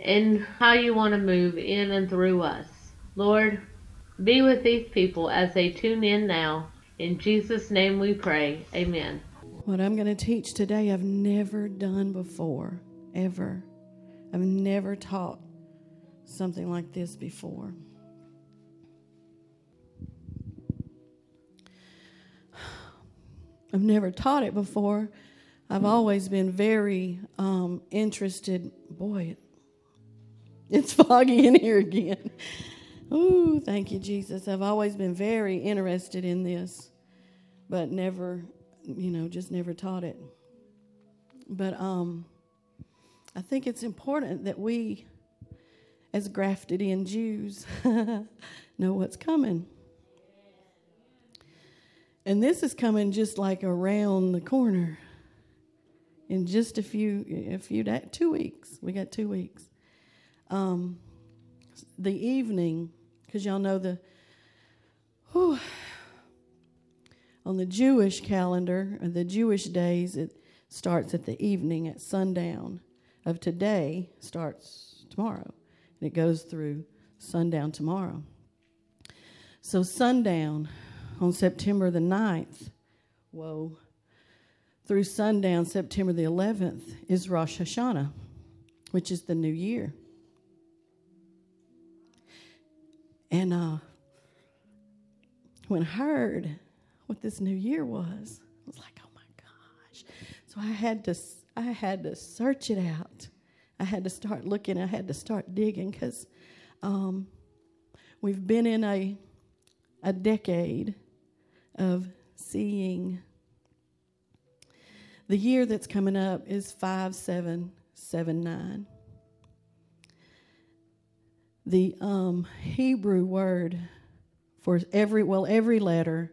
and how you want to move in and through us. Lord, be with these people as they tune in now. In Jesus' name we pray. Amen. What I'm going to teach today, I've never done before, ever. I've never taught something like this before. I've never taught it before. I've always been very um, interested. Boy, it's foggy in here again. Ooh, thank you, Jesus. I've always been very interested in this, but never, you know, just never taught it. But um, I think it's important that we, as grafted in Jews, know what's coming. And this is coming just like around the corner in just a few, a few days, two weeks. We got two weeks um, the evening, because y'all know the, whew, on the Jewish calendar, the Jewish days, it starts at the evening at sundown. Of today starts tomorrow, and it goes through sundown tomorrow. So, sundown on September the 9th, whoa, through sundown September the 11th is Rosh Hashanah, which is the new year. And uh, when I heard what this new year was, I was like, oh my gosh. So I had to, I had to search it out. I had to start looking. I had to start digging because um, we've been in a, a decade of seeing. The year that's coming up is 5779 the um, Hebrew word for every, well, every letter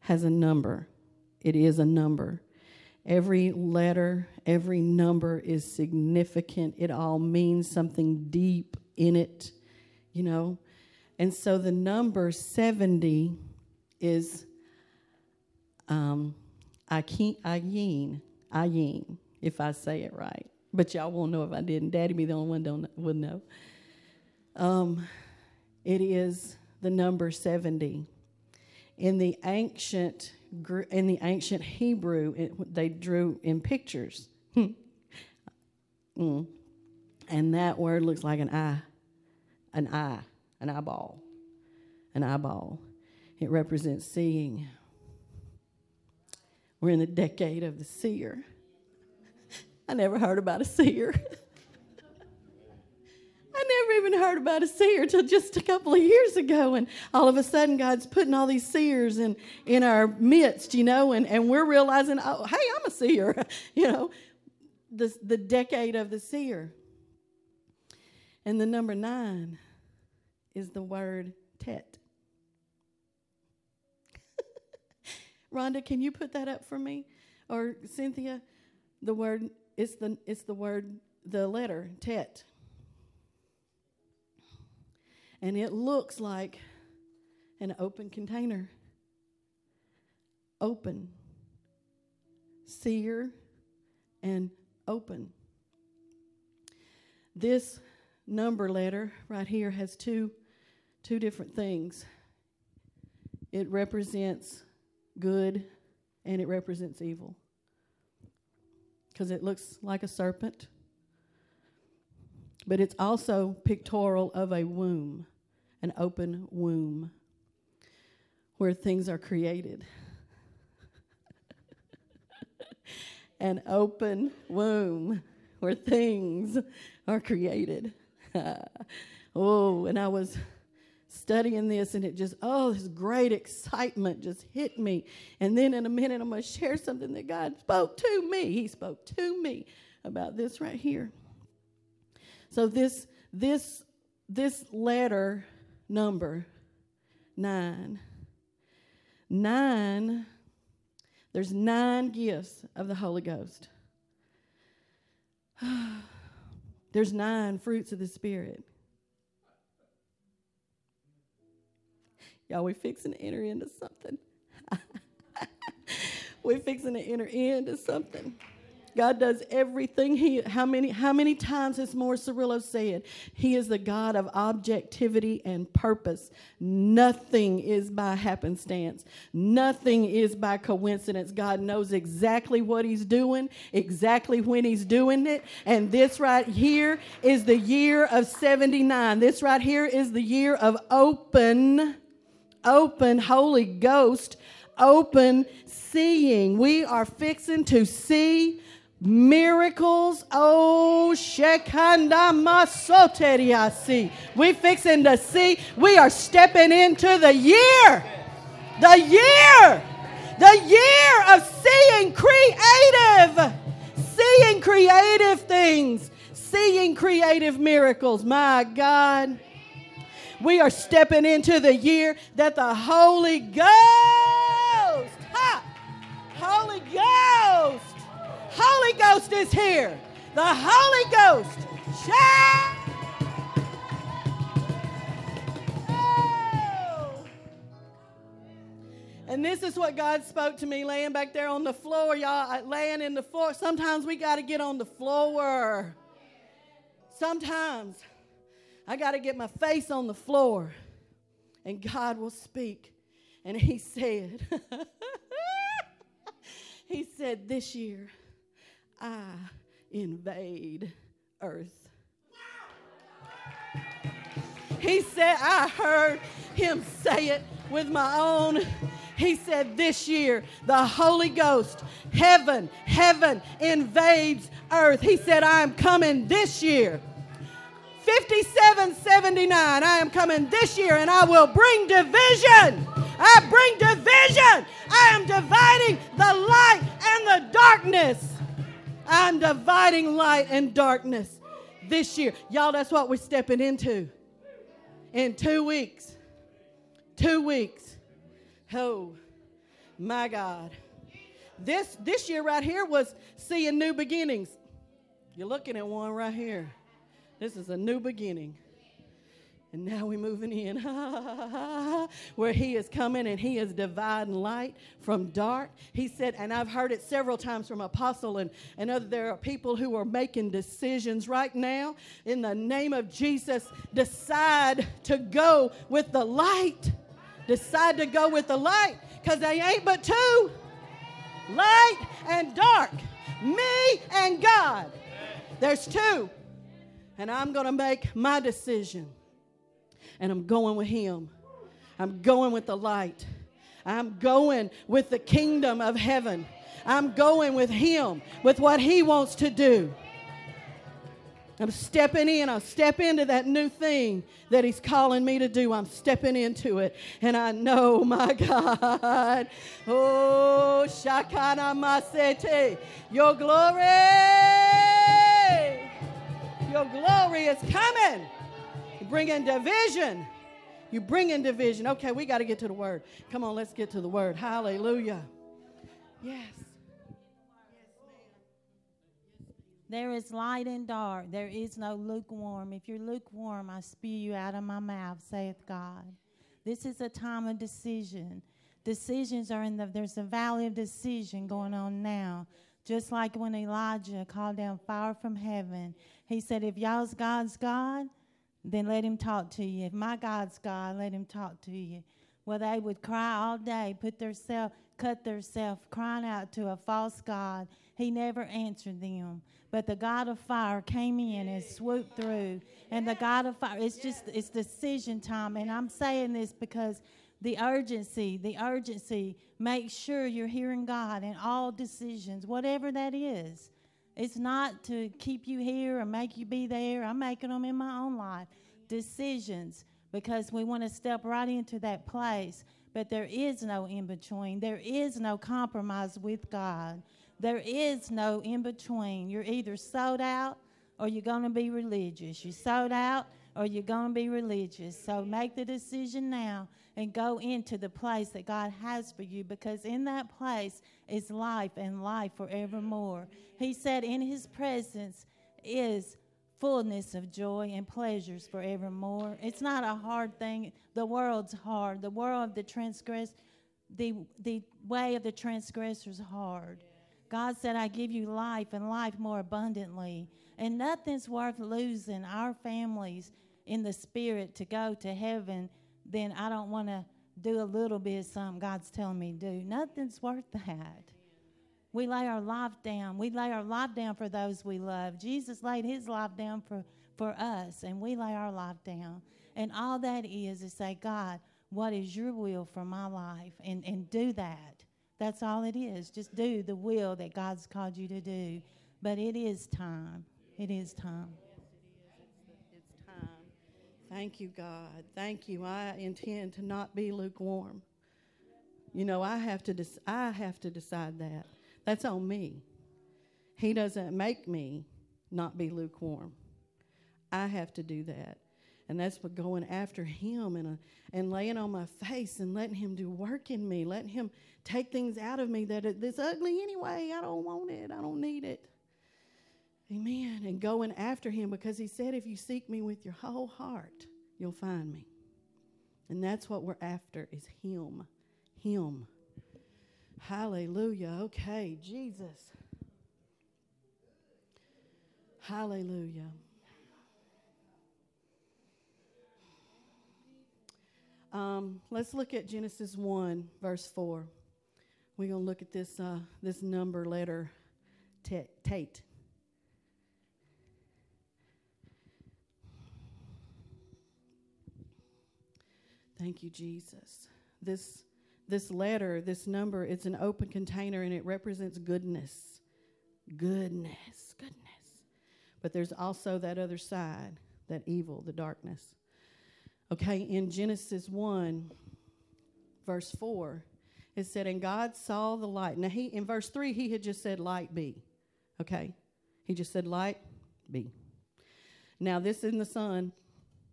has a number. It is a number. Every letter, every number is significant. It all means something deep in it, you know. And so the number 70 is um, ayin, ayin, if I say it right. But y'all won't know if I didn't. Daddy be the only one don't would know. Um, it is the number 70. In the ancient in the ancient Hebrew, it, they drew in pictures. mm. And that word looks like an eye, an eye, an eyeball, an eyeball. It represents seeing. We're in the decade of the seer. I never heard about a seer. I never even heard about a seer till just a couple of years ago. And all of a sudden, God's putting all these seers in, in our midst, you know, and, and we're realizing, oh, hey, I'm a seer, you know, the, the decade of the seer. And the number nine is the word tet. Rhonda, can you put that up for me? Or Cynthia, the word, it's the, it's the word, the letter, tet and it looks like an open container. Open. Seer and open. This number letter right here has two two different things. It represents good and it represents evil. Because it looks like a serpent. But it's also pictorial of a womb an open womb where things are created. an open womb where things are created. oh, and I was studying this and it just, oh, this great excitement just hit me. And then in a minute, I'm going to share something that God spoke to me. He spoke to me about this right here. So this this this letter number, nine, nine, there's nine gifts of the Holy Ghost. there's nine fruits of the Spirit. Y'all, we fixing to enter into something. we fixing to enter into something. God does everything. He how many how many times has Morris Cerullo said He is the God of objectivity and purpose. Nothing is by happenstance. Nothing is by coincidence. God knows exactly what He's doing, exactly when He's doing it. And this right here is the year of 79. This right here is the year of open, open Holy Ghost, open seeing. We are fixing to see miracles. Oh, Shekanda Masoteriasi. We fixing to see. We are stepping into the year. The year. The year of seeing creative. Seeing creative things. Seeing creative miracles. My God. We are stepping into the year that the Holy Ghost. Ha! Holy Ghost Holy Ghost is here. The Holy Ghost. Shout! And this is what God spoke to me laying back there on the floor, y'all. Laying in the floor. Sometimes we got to get on the floor. Sometimes I got to get my face on the floor and God will speak. And He said, He said, this year, I invade earth. He said, I heard him say it with my own. He said, This year, the Holy Ghost, heaven, heaven invades earth. He said, I am coming this year. 5779, I am coming this year and I will bring division. I bring division. I am dividing the light and the darkness. I'm dividing light and darkness this year. Y'all, that's what we're stepping into. In two weeks. Two weeks. Oh, my God. This this year right here was seeing new beginnings. You're looking at one right here. This is a new beginning. And now we're moving in where he is coming and he is dividing light from dark. He said, and I've heard it several times from Apostle and, and other, there are people who are making decisions right now. In the name of Jesus, decide to go with the light. Decide to go with the light because they ain't but two light and dark, me and God. There's two. And I'm going to make my decision and I'm going with Him. I'm going with the light. I'm going with the kingdom of heaven. I'm going with Him, with what He wants to do. I'm stepping in. I'll step into that new thing that He's calling me to do. I'm stepping into it. And I know, my God, oh, Shakana Masete, your glory, your glory is coming. You bring in division. You bring in division. Okay, we got to get to the word. Come on, let's get to the word. Hallelujah. Yes. There is light and dark. There is no lukewarm. If you're lukewarm, I spew you out of my mouth, saith God. This is a time of decision. Decisions are in the, there's a valley of decision going on now. Just like when Elijah called down fire from heaven. He said, If y'all's God's God, then let him talk to you. If my God's God, let him talk to you. Well, they would cry all day, put their self, cut theirself, crying out to a false God. He never answered them. But the God of fire came in and swooped through. And the God of fire, it's just, it's decision time. And I'm saying this because the urgency, the urgency, make sure you're hearing God in all decisions, whatever that is. It's not to keep you here or make you be there. I'm making them in my own life. Decisions because we want to step right into that place. But there is no in between. There is no compromise with God. There is no in between. You're either sold out or you're going to be religious. You're sold out or you're going to be religious. So make the decision now and go into the place that God has for you because in that place is life and life forevermore. He said, In His presence is fullness of joy and pleasures forevermore. It's not a hard thing. The world's hard. The world of the transgress, the the way of the transgressor is hard. God said, I give you life and life more abundantly. And nothing's worth losing our families in the spirit to go to heaven then I don't want to do a little bit of something God's telling me to do. Nothing's worth that. We lay our life down. We lay our life down for those we love. Jesus laid his life down for, for us, and we lay our life down. And all that is is say, God, what is your will for my life? And, and do that. That's all it is. Just do the will that God's called you to do. But it is time. It is time. Thank you, God. Thank you. I intend to not be lukewarm. You know, I have to. Des- I have to decide that. That's on me. He doesn't make me not be lukewarm. I have to do that. And that's what going after him and, uh, and laying on my face and letting him do work in me, letting him take things out of me that it's ugly anyway. I don't want it. I don't need it. Amen. And going after him because he said, if you seek me with your whole heart, you'll find me. And that's what we're after is him. Him. Hallelujah. Okay, Jesus. Hallelujah. Um, let's look at Genesis 1, verse 4. We're going to look at this, uh, this number letter, Tate. Thank you, Jesus. This this letter, this number, it's an open container and it represents goodness. Goodness, goodness. But there's also that other side, that evil, the darkness. Okay, in Genesis 1, verse 4, it said, And God saw the light. Now, he, in verse 3, he had just said, Light be. Okay? He just said, Light be. Now, this in the sun,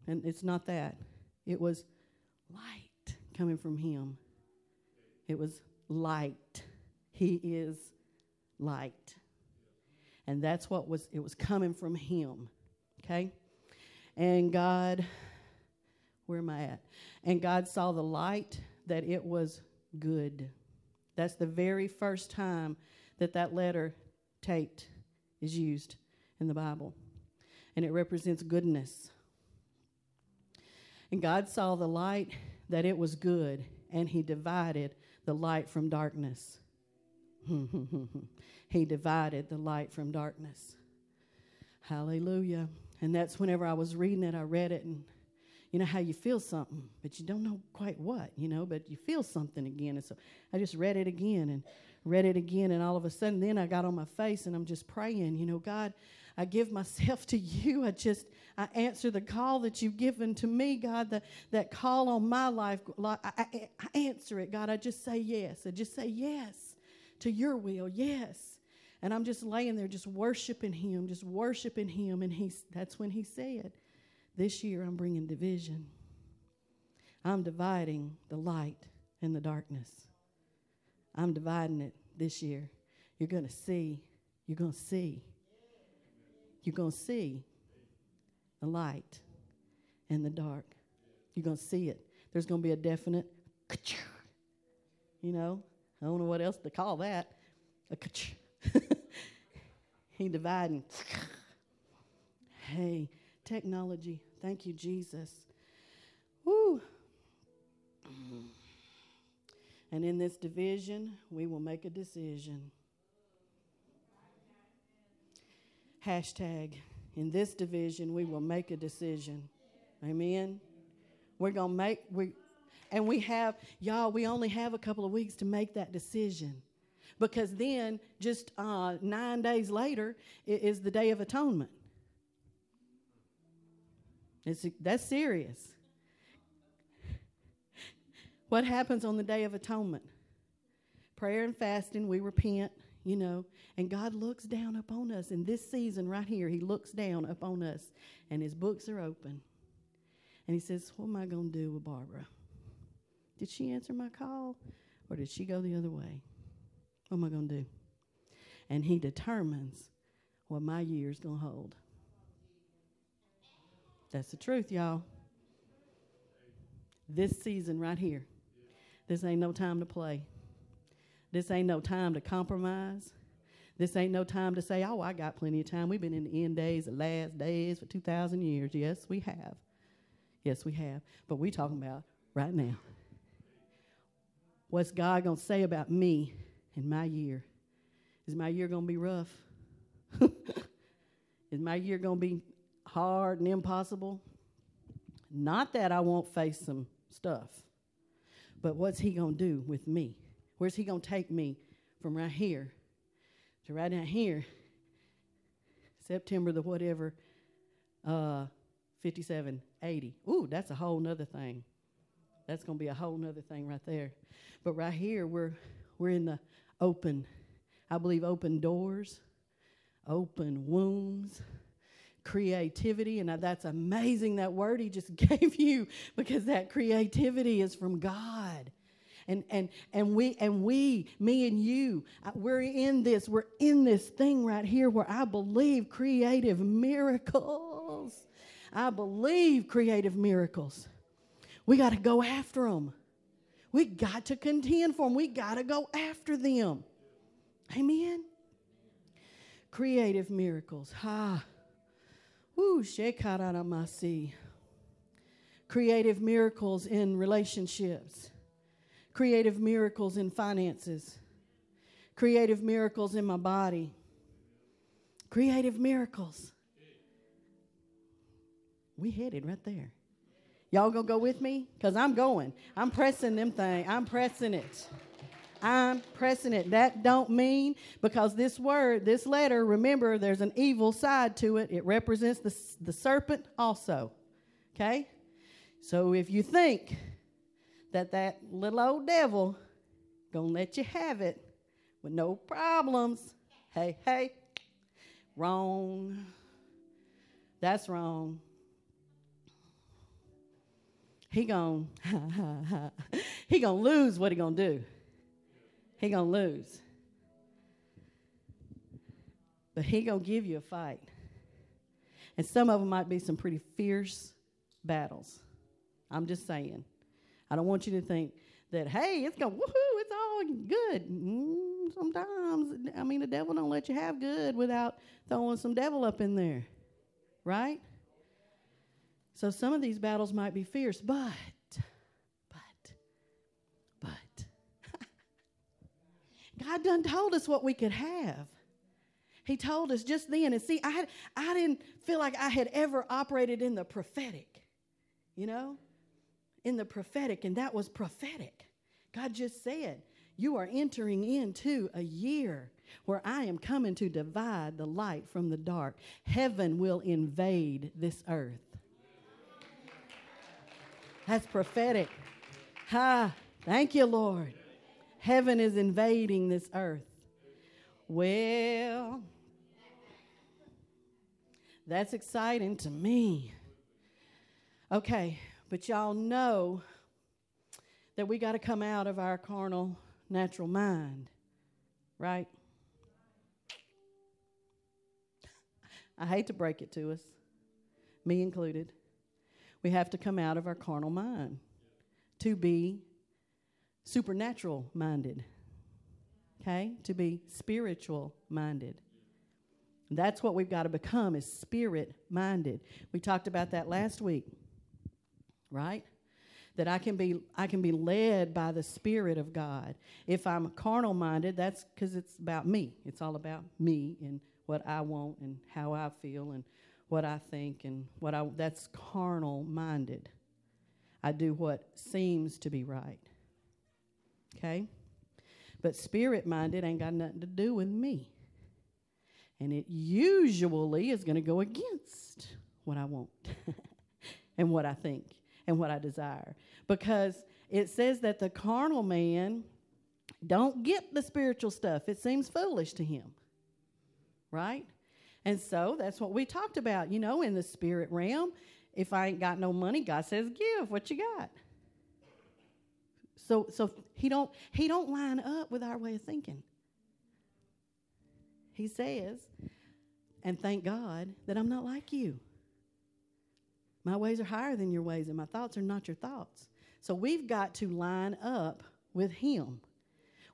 and it's not that. It was light coming from him. It was light. He is light. And that's what was, it was coming from Him. Okay? And God, where am I at? And God saw the light that it was good. That's the very first time that that letter, Tate, is used in the Bible. And it represents goodness. And God saw the light that it was good, and He divided the light from darkness. he divided the light from darkness. Hallelujah. And that's whenever I was reading it, I read it, and you know how you feel something, but you don't know quite what, you know, but you feel something again. And so I just read it again and read it again, and all of a sudden, then I got on my face and I'm just praying, you know, God, I give myself to you. I just, I answer the call that you've given to me, God, that, that call on my life. I, I, I answer it, God. I just say yes. I just say yes to your will, yes. And I'm just laying there, just worshiping Him, just worshiping Him. And he's, that's when He said, This year I'm bringing division. I'm dividing the light and the darkness. I'm dividing it this year. You're going to see. You're going to see you're going to see the light and the dark. You're going to see it. There's going to be a definite, you know, I don't know what else to call that. A he dividing. Hey, technology. Thank you, Jesus. Woo. And in this division, we will make a decision. Hashtag, in this division, we will make a decision. Amen. We're going to make, we, and we have, y'all, we only have a couple of weeks to make that decision. Because then, just uh, nine days later, is the Day of Atonement. It's, that's serious. What happens on the Day of Atonement? Prayer and fasting, we repent, you know, and God looks down upon us. In this season right here, He looks down upon us, and His books are open. And he says, What am I going to do with Barbara? Did she answer my call or did she go the other way? What am I going to do? And he determines what my year's going to hold. That's the truth, y'all. This season right here, this ain't no time to play. This ain't no time to compromise. This ain't no time to say, oh, I got plenty of time. We've been in the end days, the last days for 2,000 years. Yes, we have. Yes, we have. But we talking about right now. What's God going to say about me in my year? Is my year going to be rough? Is my year going to be hard and impossible? Not that I won't face some stuff, but what's He going to do with me? Where's He going to take me from right here to right down here? September the whatever, uh, 57, 80. Ooh, that's a whole nother thing. That's going to be a whole nother thing right there. But right here, we're, we're in the open, I believe, open doors, open wombs, creativity. And that's amazing, that word he just gave you, because that creativity is from God. And, and, and we and we me and you uh, we're in this we're in this thing right here where i believe creative miracles i believe creative miracles we got to go after them we got to contend for them. We got to go after them. Amen. Creative miracles. Ha. Woo, shekaramasi. Creative miracles in relationships. Creative miracles in finances. Creative miracles in my body. Creative miracles. We headed right there. Y'all gonna go with me? Because I'm going. I'm pressing them thing. I'm pressing it. I'm pressing it. That don't mean because this word, this letter, remember there's an evil side to it. It represents the, the serpent also. Okay? So if you think that that little old devil gonna let you have it with no problems, hey, hey, wrong. That's wrong he gonna he gonna lose what he gonna do. He gonna lose. But he gonna give you a fight. And some of them might be some pretty fierce battles. I'm just saying. I don't want you to think that, hey, it's going, woohoo, it's all good. Mm, sometimes, I mean, the devil don't let you have good without throwing some devil up in there, right? So some of these battles might be fierce, but, but, but, God done told us what we could have. He told us just then. And see, I, had, I didn't feel like I had ever operated in the prophetic, you know, in the prophetic, and that was prophetic. God just said, You are entering into a year where I am coming to divide the light from the dark. Heaven will invade this earth. That's prophetic. Ha! Thank you, Lord. Heaven is invading this earth. Well, that's exciting to me. Okay, but y'all know that we got to come out of our carnal, natural mind, right? I hate to break it to us, me included. We have to come out of our carnal mind to be supernatural minded, okay? To be spiritual minded. That's what we've got to become is spirit minded. We talked about that last week. Right? That I can be I can be led by the spirit of God. If I'm carnal minded, that's cuz it's about me. It's all about me and what I want and how I feel and what I think and what I that's carnal minded. I do what seems to be right. Okay? But spirit minded ain't got nothing to do with me. And it usually is going to go against what I want and what I think and what I desire. Because it says that the carnal man don't get the spiritual stuff. It seems foolish to him. Right? And so that's what we talked about, you know, in the spirit realm. if I ain't got no money, God says, give what you got. So, so he don't he don't line up with our way of thinking. He says, and thank God that I'm not like you. My ways are higher than your ways, and my thoughts are not your thoughts. So we've got to line up with Him.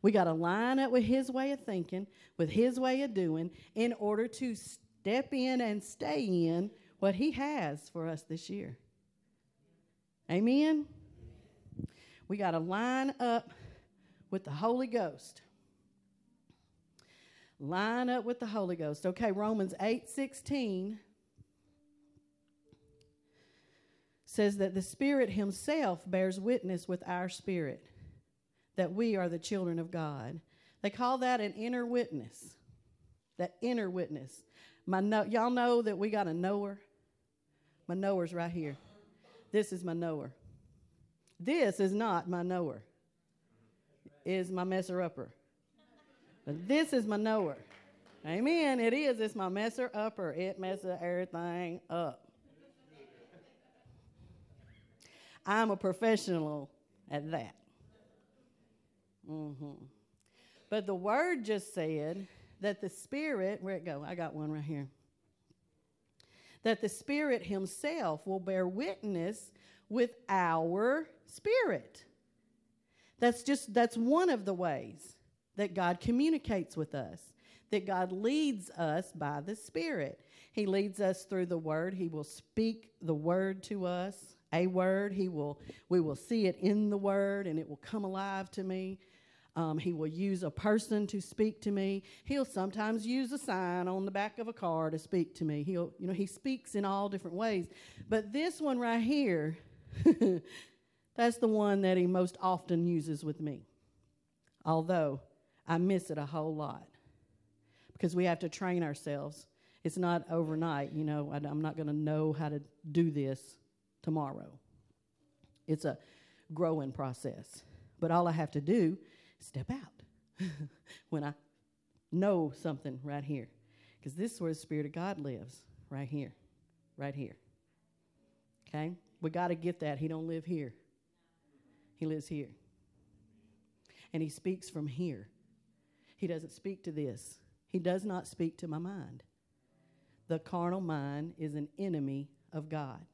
We got to line up with His way of thinking, with His way of doing, in order to step in and stay in what He has for us this year. Amen? We got to line up with the Holy Ghost. Line up with the Holy Ghost. Okay, Romans 8 16 says that the Spirit Himself bears witness with our spirit that we are the children of God. They call that an inner witness. That inner witness. My y'all know that we got a knower. My knower's right here. This is my knower. This is not my knower. Is my messer upper. But this is my knower. Amen. It is. It's my messer upper. It messes everything up. I'm a professional at that. Mm-hmm. But the word just said that the Spirit, where it go? I got one right here. That the Spirit Himself will bear witness with our spirit. That's just that's one of the ways that God communicates with us. That God leads us by the Spirit. He leads us through the Word. He will speak the Word to us a word. He will, we will see it in the word and it will come alive to me. Um, he will use a person to speak to me. He'll sometimes use a sign on the back of a car to speak to me. He'll, you know, he speaks in all different ways. But this one right here, that's the one that he most often uses with me. Although I miss it a whole lot because we have to train ourselves. It's not overnight, you know. I, I'm not going to know how to do this tomorrow. It's a growing process. But all I have to do is step out when I know something right here. Because this is where the Spirit of God lives, right here. Right here. Okay? We got to get that. He don't live here. He lives here. And he speaks from here. He doesn't speak to this. He does not speak to my mind. The carnal mind is an enemy of God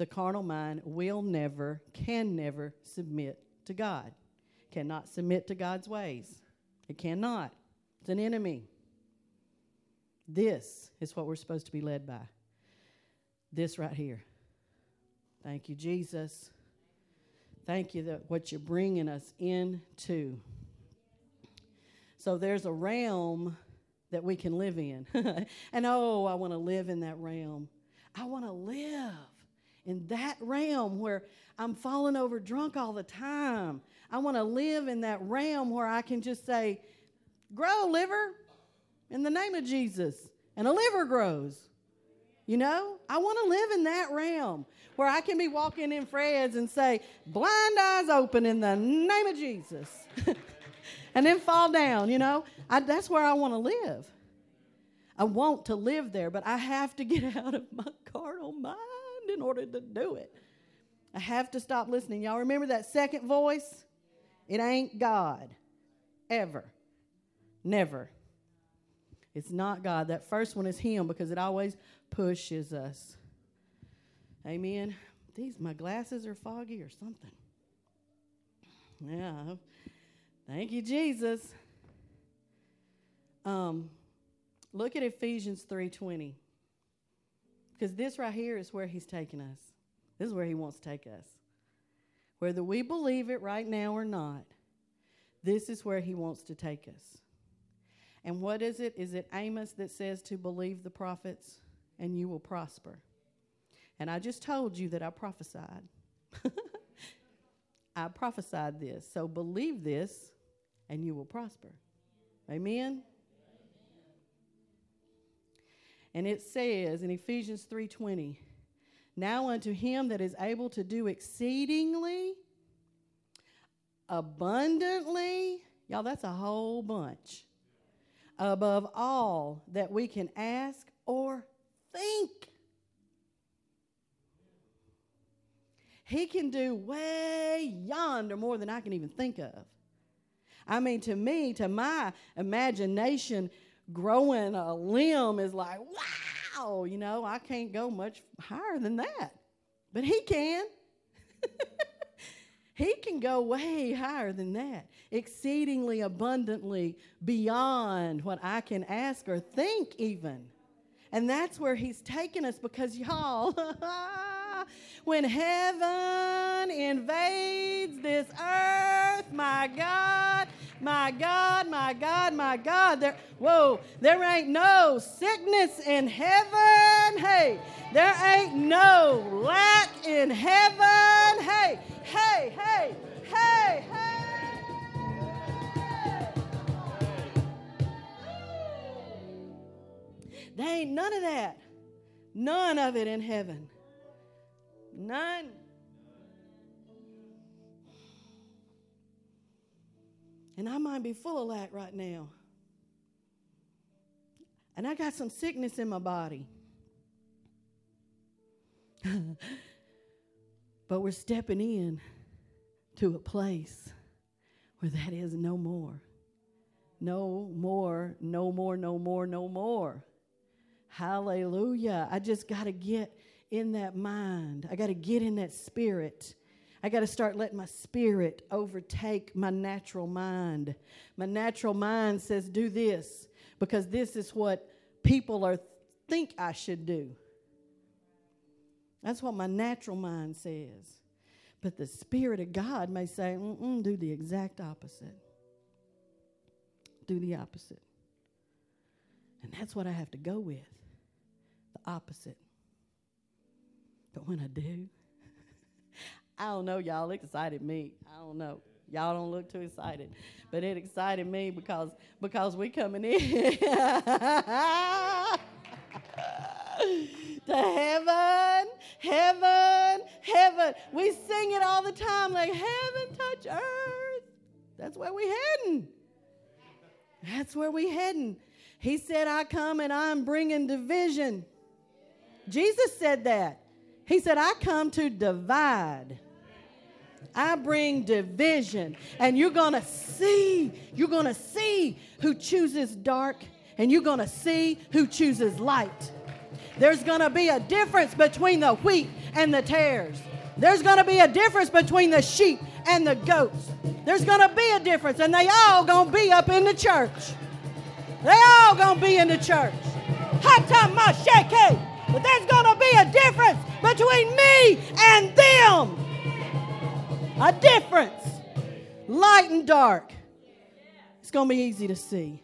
the carnal mind will never, can never submit to God. Cannot submit to God's ways. It cannot. It's an enemy. This is what we're supposed to be led by. This right here. Thank you, Jesus. Thank you that what you're bringing us into. So there's a realm that we can live in. and oh, I want to live in that realm. I want to live in that realm where I'm falling over drunk all the time. I want to live in that realm where I can just say, Grow, liver, in the name of Jesus. And a liver grows. You know, I want to live in that realm where I can be walking in Fred's and say, blind eyes open in the name of Jesus. and then fall down, you know. I, that's where I want to live. I want to live there, but I have to get out of my carnal mind in order to do it. I have to stop listening. Y'all remember that second voice? It ain't God. Ever. Never. It's not God. That first one is Him because it always pushes us. Amen. These, my glasses are foggy or something. Yeah. Thank you, Jesus. Um, look at Ephesians 3.20. Because this right here is where He's taking us. This is where He wants to take us. Whether we believe it right now or not, this is where He wants to take us. And what is it? Is it Amos that says to believe the prophets and you will prosper? And I just told you that I prophesied. I prophesied this. So believe this and you will prosper. Amen? And it says in Ephesians 3:20, "Now unto him that is able to do exceedingly abundantly, y'all that's a whole bunch. Above all that we can ask or think. He can do way yonder more than I can even think of. I mean, to me, to my imagination, growing a limb is like, wow, you know, I can't go much higher than that. But he can. he can go way higher than that, exceedingly abundantly beyond what I can ask or think, even. And that's where he's taking us because, y'all, when heaven invades this earth, my God, my God, my God, my God, there, whoa, there ain't no sickness in heaven. Hey, there ain't no lack in heaven. Hey, hey, hey, hey, hey. There ain't none of that. None of it in heaven. None. And I might be full of that right now. And I got some sickness in my body. but we're stepping in to a place where that is no more. No more, no more, no more, no more. Hallelujah. I just got to get in that mind. I got to get in that spirit. I got to start letting my spirit overtake my natural mind. My natural mind says, do this because this is what people are think I should do. That's what my natural mind says. But the Spirit of God may say, do the exact opposite. Do the opposite. And that's what I have to go with the opposite. But when I do, I don't know, y'all. It excited me. I don't know. Y'all don't look too excited, but it excited me because because we coming in to heaven, heaven, heaven. We sing it all the time, like heaven touch earth. That's where we heading. That's where we heading. He said, "I come and I'm bringing division." Jesus said that. He said, I come to divide. I bring division. And you're going to see, you're going to see who chooses dark and you're going to see who chooses light. There's going to be a difference between the wheat and the tares. There's going to be a difference between the sheep and the goats. There's going to be a difference, and they all going to be up in the church. They all going to be in the church. Masheke. But there's going to be a difference between me and them. A difference. Light and dark. It's going to be easy to see.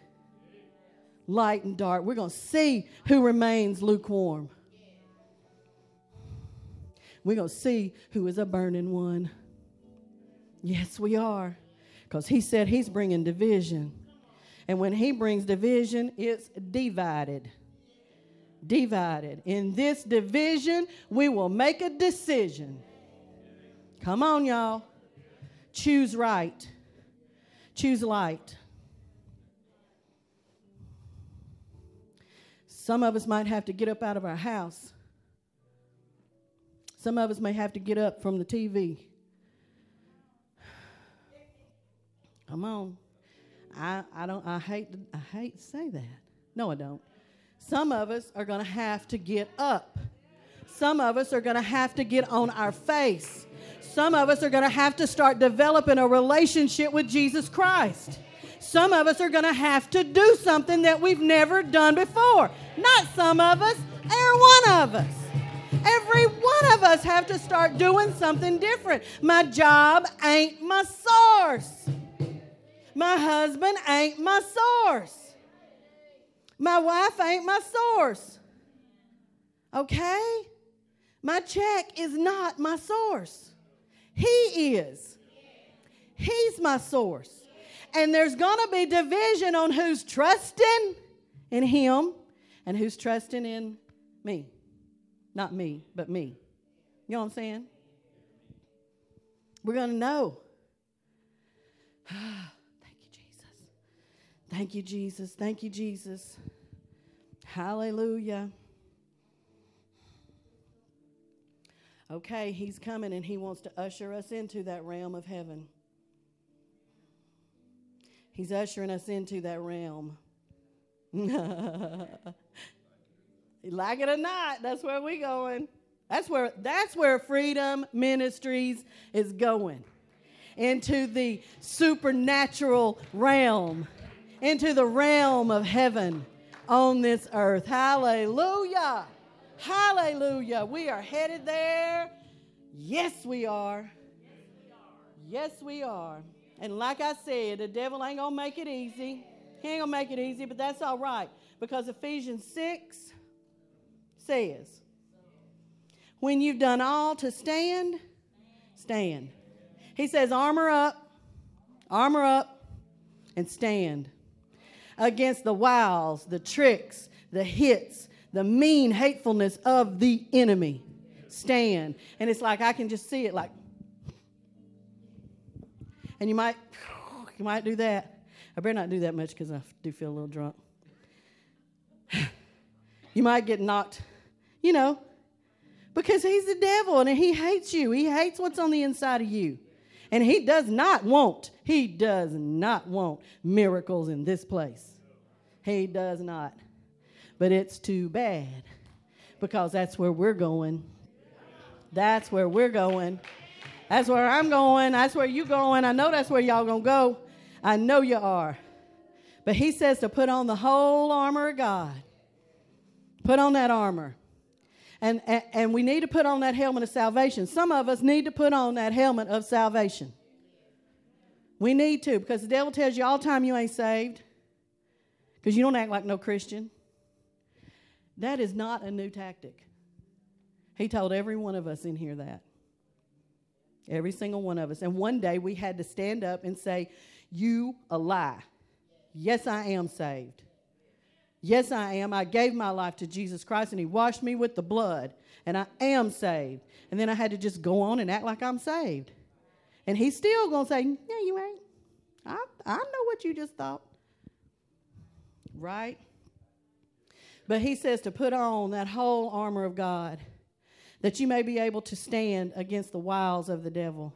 Light and dark. We're going to see who remains lukewarm. We're going to see who is a burning one. Yes, we are. Because he said he's bringing division. And when he brings division, it's divided divided. In this division, we will make a decision. Come on, y'all. Choose right, choose light. Some of us might have to get up out of our house. Some of us may have to get up from the TV. Come on. I, I don't I hate to, I hate to say that. No, I don't. Some of us are going to have to get up. Some of us are going to have to get on our face. Some of us are going to have to start developing a relationship with Jesus Christ. Some of us are going to have to do something that we've never done before. Not some of us, every one of us. Every one of us have to start doing something different. My job ain't my source. My husband ain't my source. My wife ain't my source. Okay? My check is not my source. He is. He's my source. And there's going to be division on who's trusting in Him and who's trusting in me. Not me, but me. You know what I'm saying? We're going to know. Thank you, Jesus. Thank you, Jesus. Thank you, Jesus. Hallelujah. Okay, he's coming and he wants to usher us into that realm of heaven. He's ushering us into that realm. like it or not, that's where we're going. That's where that's where Freedom Ministries is going. Into the supernatural realm, into the realm of heaven on this earth. Hallelujah. Hallelujah. We are headed there. Yes, we are. Yes, we are. And like I said, the devil ain't going to make it easy. He ain't going to make it easy, but that's all right because Ephesians 6 says, when you've done all to stand, stand. He says, armor up, armor up, and stand against the wiles, the tricks, the hits, the mean hatefulness of the enemy. Stand. And it's like I can just see it like, and you might, you might do that. I better not do that much because I do feel a little drunk. you might get knocked, you know, because he's the devil and he hates you. He hates what's on the inside of you. And he does not want, he does not want miracles in this place. He does not. But it's too bad because that's where we're going. That's where we're going. That's where I'm going. That's where you're going. I know that's where y'all going to go. I know you are. But he says to put on the whole armor of God. Put on that armor. And, and, and we need to put on that helmet of salvation. Some of us need to put on that helmet of salvation. We need to because the devil tells you all time you ain't saved because you don't act like no Christian. That is not a new tactic. He told every one of us in here that. Every single one of us. And one day we had to stand up and say, You a lie. Yes, I am saved. Yes, I am. I gave my life to Jesus Christ and He washed me with the blood, and I am saved. And then I had to just go on and act like I'm saved. And He's still going to say, Yeah, you ain't. I, I know what you just thought. Right? But He says to put on that whole armor of God that you may be able to stand against the wiles of the devil.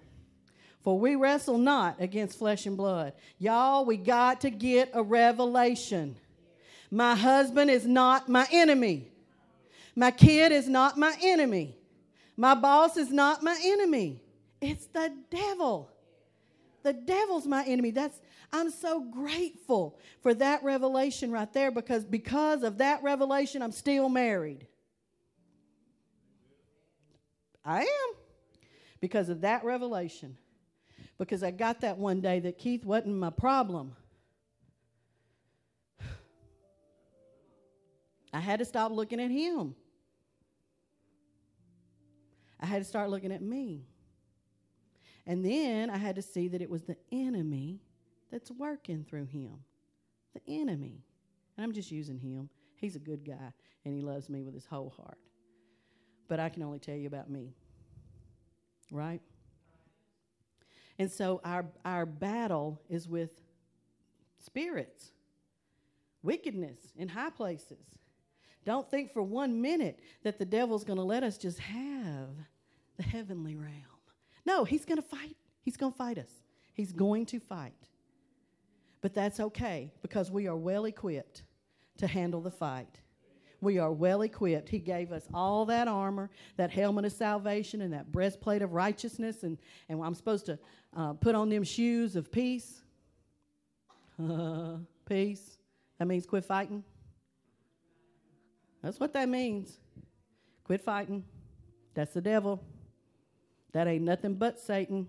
For we wrestle not against flesh and blood. Y'all, we got to get a revelation. My husband is not my enemy. My kid is not my enemy. My boss is not my enemy. It's the devil. The devil's my enemy. That's I'm so grateful for that revelation right there because because of that revelation I'm still married. I am. Because of that revelation. Because I got that one day that Keith wasn't my problem. I had to stop looking at him. I had to start looking at me. And then I had to see that it was the enemy that's working through him. The enemy. And I'm just using him. He's a good guy and he loves me with his whole heart. But I can only tell you about me. Right? And so our, our battle is with spirits, wickedness in high places. Don't think for one minute that the devil's going to let us just have the heavenly realm. No, he's going to fight. He's going to fight us. He's going to fight. But that's okay because we are well equipped to handle the fight. We are well equipped. He gave us all that armor, that helmet of salvation, and that breastplate of righteousness. And, and I'm supposed to uh, put on them shoes of peace. peace. That means quit fighting. That's what that means. Quit fighting. That's the devil. That ain't nothing but Satan.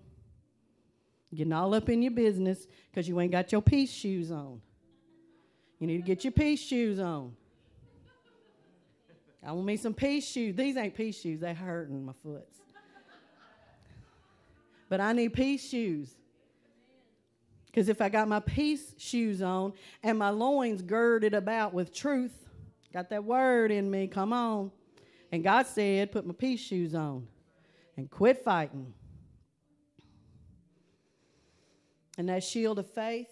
Getting all up in your business because you ain't got your peace shoes on. You need to get your peace shoes on. I want me some peace shoes. These ain't peace shoes, they hurting my foot. But I need peace shoes. Because if I got my peace shoes on and my loins girded about with truth, Got that word in me. Come on. And God said, put my peace shoes on and quit fighting. And that shield of faith,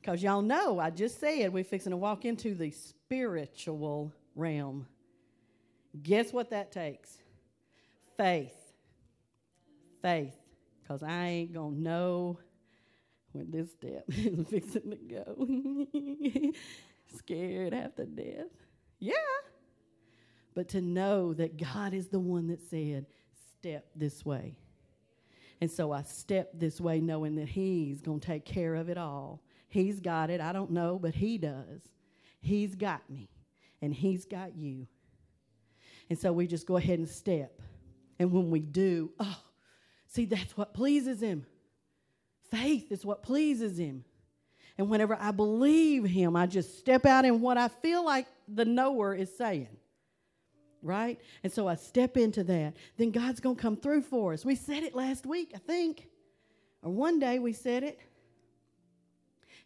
because y'all know, I just said we're fixing to walk into the spiritual realm. Guess what that takes? faith. Faith. Because I ain't going to know when this step is fixing to go. Scared to death. Yeah. But to know that God is the one that said, step this way. And so I stepped this way knowing that He's going to take care of it all. He's got it. I don't know, but He does. He's got me, and He's got you. And so we just go ahead and step. And when we do, oh, see, that's what pleases Him. Faith is what pleases Him. And whenever I believe Him, I just step out in what I feel like the knower is saying right? And so I step into that. Then God's going to come through for us. We said it last week, I think, or one day we said it.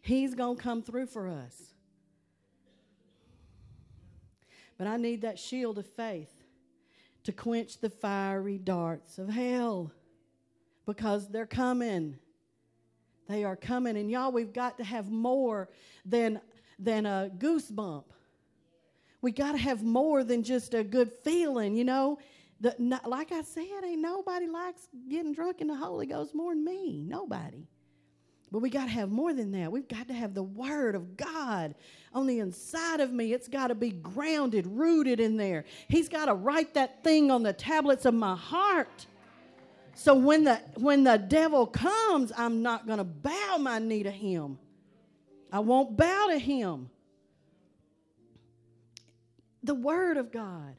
He's going to come through for us. But I need that shield of faith to quench the fiery darts of hell because they're coming. They are coming. And y'all, we've got to have more than, than a goosebump we got to have more than just a good feeling, you know. The, not, like I said, ain't nobody likes getting drunk in the Holy Ghost more than me. Nobody. But we got to have more than that. We've got to have the Word of God on the inside of me. It's got to be grounded, rooted in there. He's got to write that thing on the tablets of my heart. So when the when the devil comes, I'm not going to bow my knee to him. I won't bow to him the Word of God.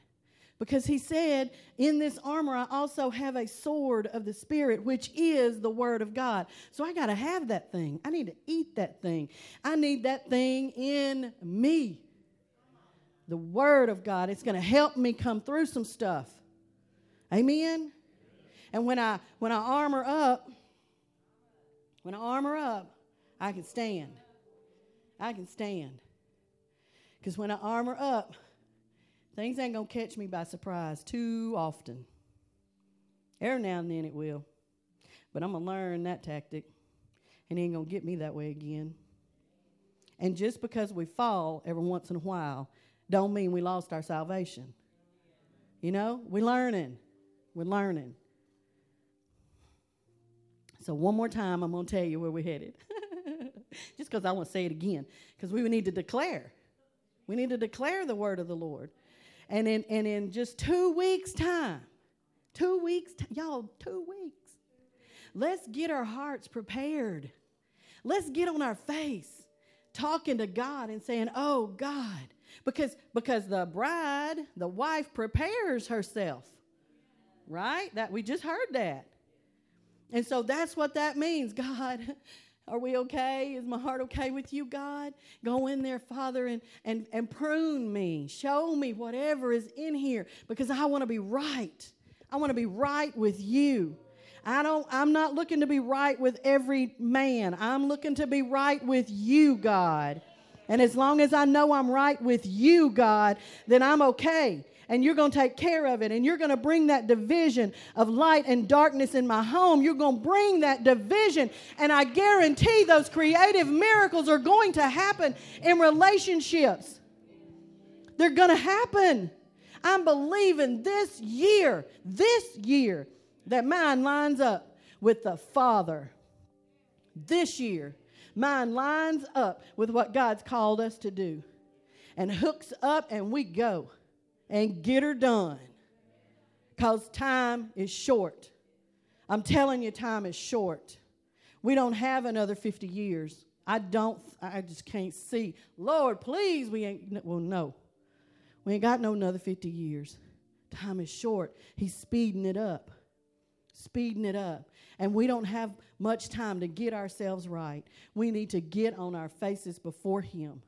Because he said, In this armor, I also have a sword of the Spirit, which is the Word of God. So I got to have that thing. I need to eat that thing. I need that thing in me. The Word of God. It's going to help me come through some stuff. Amen? And when I, when I armor up, when I armor up, I can stand. I can stand. Because when I armor up, Things ain't going to catch me by surprise too often. Every now and then it will. But I'm going to learn that tactic, and it ain't going to get me that way again. And just because we fall every once in a while, don't mean we lost our salvation. You know, we're learning. We're learning. So, one more time, I'm going to tell you where we're headed. just because I want to say it again. Because we need to declare. We need to declare the word of the Lord. And in, and in just two weeks' time, two weeks, t- y'all, two weeks, let's get our hearts prepared. Let's get on our face talking to God and saying, Oh, God. Because, because the bride, the wife, prepares herself, right? That we just heard that. And so that's what that means. God, are we okay? Is my heart okay with you, God? Go in there, Father, and, and, and prune me. Show me whatever is in here because I want to be right. I want to be right with you. I don't, I'm not looking to be right with every man. I'm looking to be right with you, God. And as long as I know I'm right with you, God, then I'm okay and you're going to take care of it and you're going to bring that division of light and darkness in my home. You're going to bring that division. And I guarantee those creative miracles are going to happen in relationships. They're going to happen. I'm believing this year, this year, that mine lines up with the Father. This year, mine lines up with what God's called us to do and hooks up, and we go and get her done because time is short. I'm telling you, time is short. We don't have another 50 years. I don't, I just can't see. Lord, please, we ain't, well, no. We ain't got no another 50 years. Time is short. He's speeding it up, speeding it up. And we don't have much time to get ourselves right. We need to get on our faces before Him.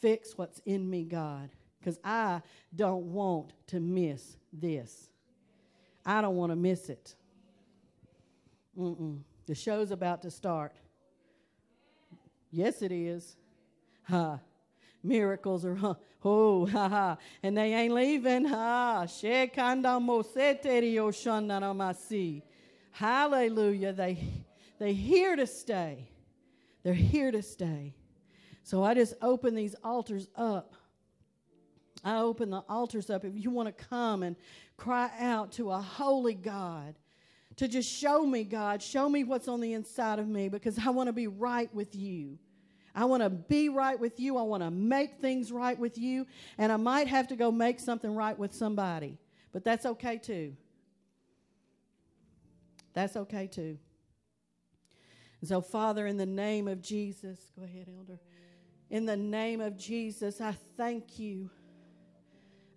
Fix what's in me, God because I don't want to miss this. I don't want to miss it. Mm-mm. The show's about to start. Yes, it is. Ha. Miracles are, huh. oh, ha ha. And they ain't leaving. Ha. Hallelujah. They, they here to stay. They're here to stay. So I just open these altars up I open the altars up. If you want to come and cry out to a holy God to just show me, God, show me what's on the inside of me because I want to be right with you. I want to be right with you. I want to make things right with you. And I might have to go make something right with somebody, but that's okay too. That's okay too. And so, Father, in the name of Jesus, go ahead, Elder. In the name of Jesus, I thank you.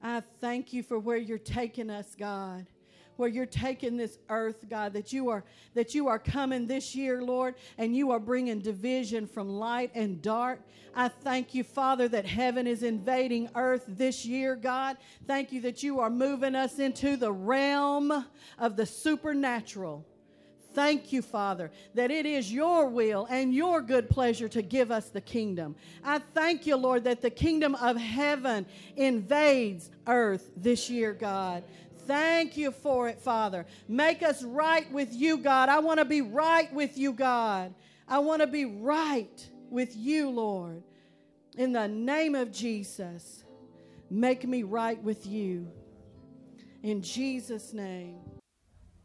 I thank you for where you're taking us, God where you're taking this earth, God, that you are that you are coming this year, Lord, and you are bringing division from light and dark. I thank you, Father, that heaven is invading earth this year, God. Thank you that you are moving us into the realm of the supernatural. Thank you, Father, that it is your will and your good pleasure to give us the kingdom. I thank you, Lord, that the kingdom of heaven invades earth this year, God. Thank you for it, Father. Make us right with you, God. I want to be right with you, God. I want to be right with you, Lord. In the name of Jesus, make me right with you. In Jesus' name.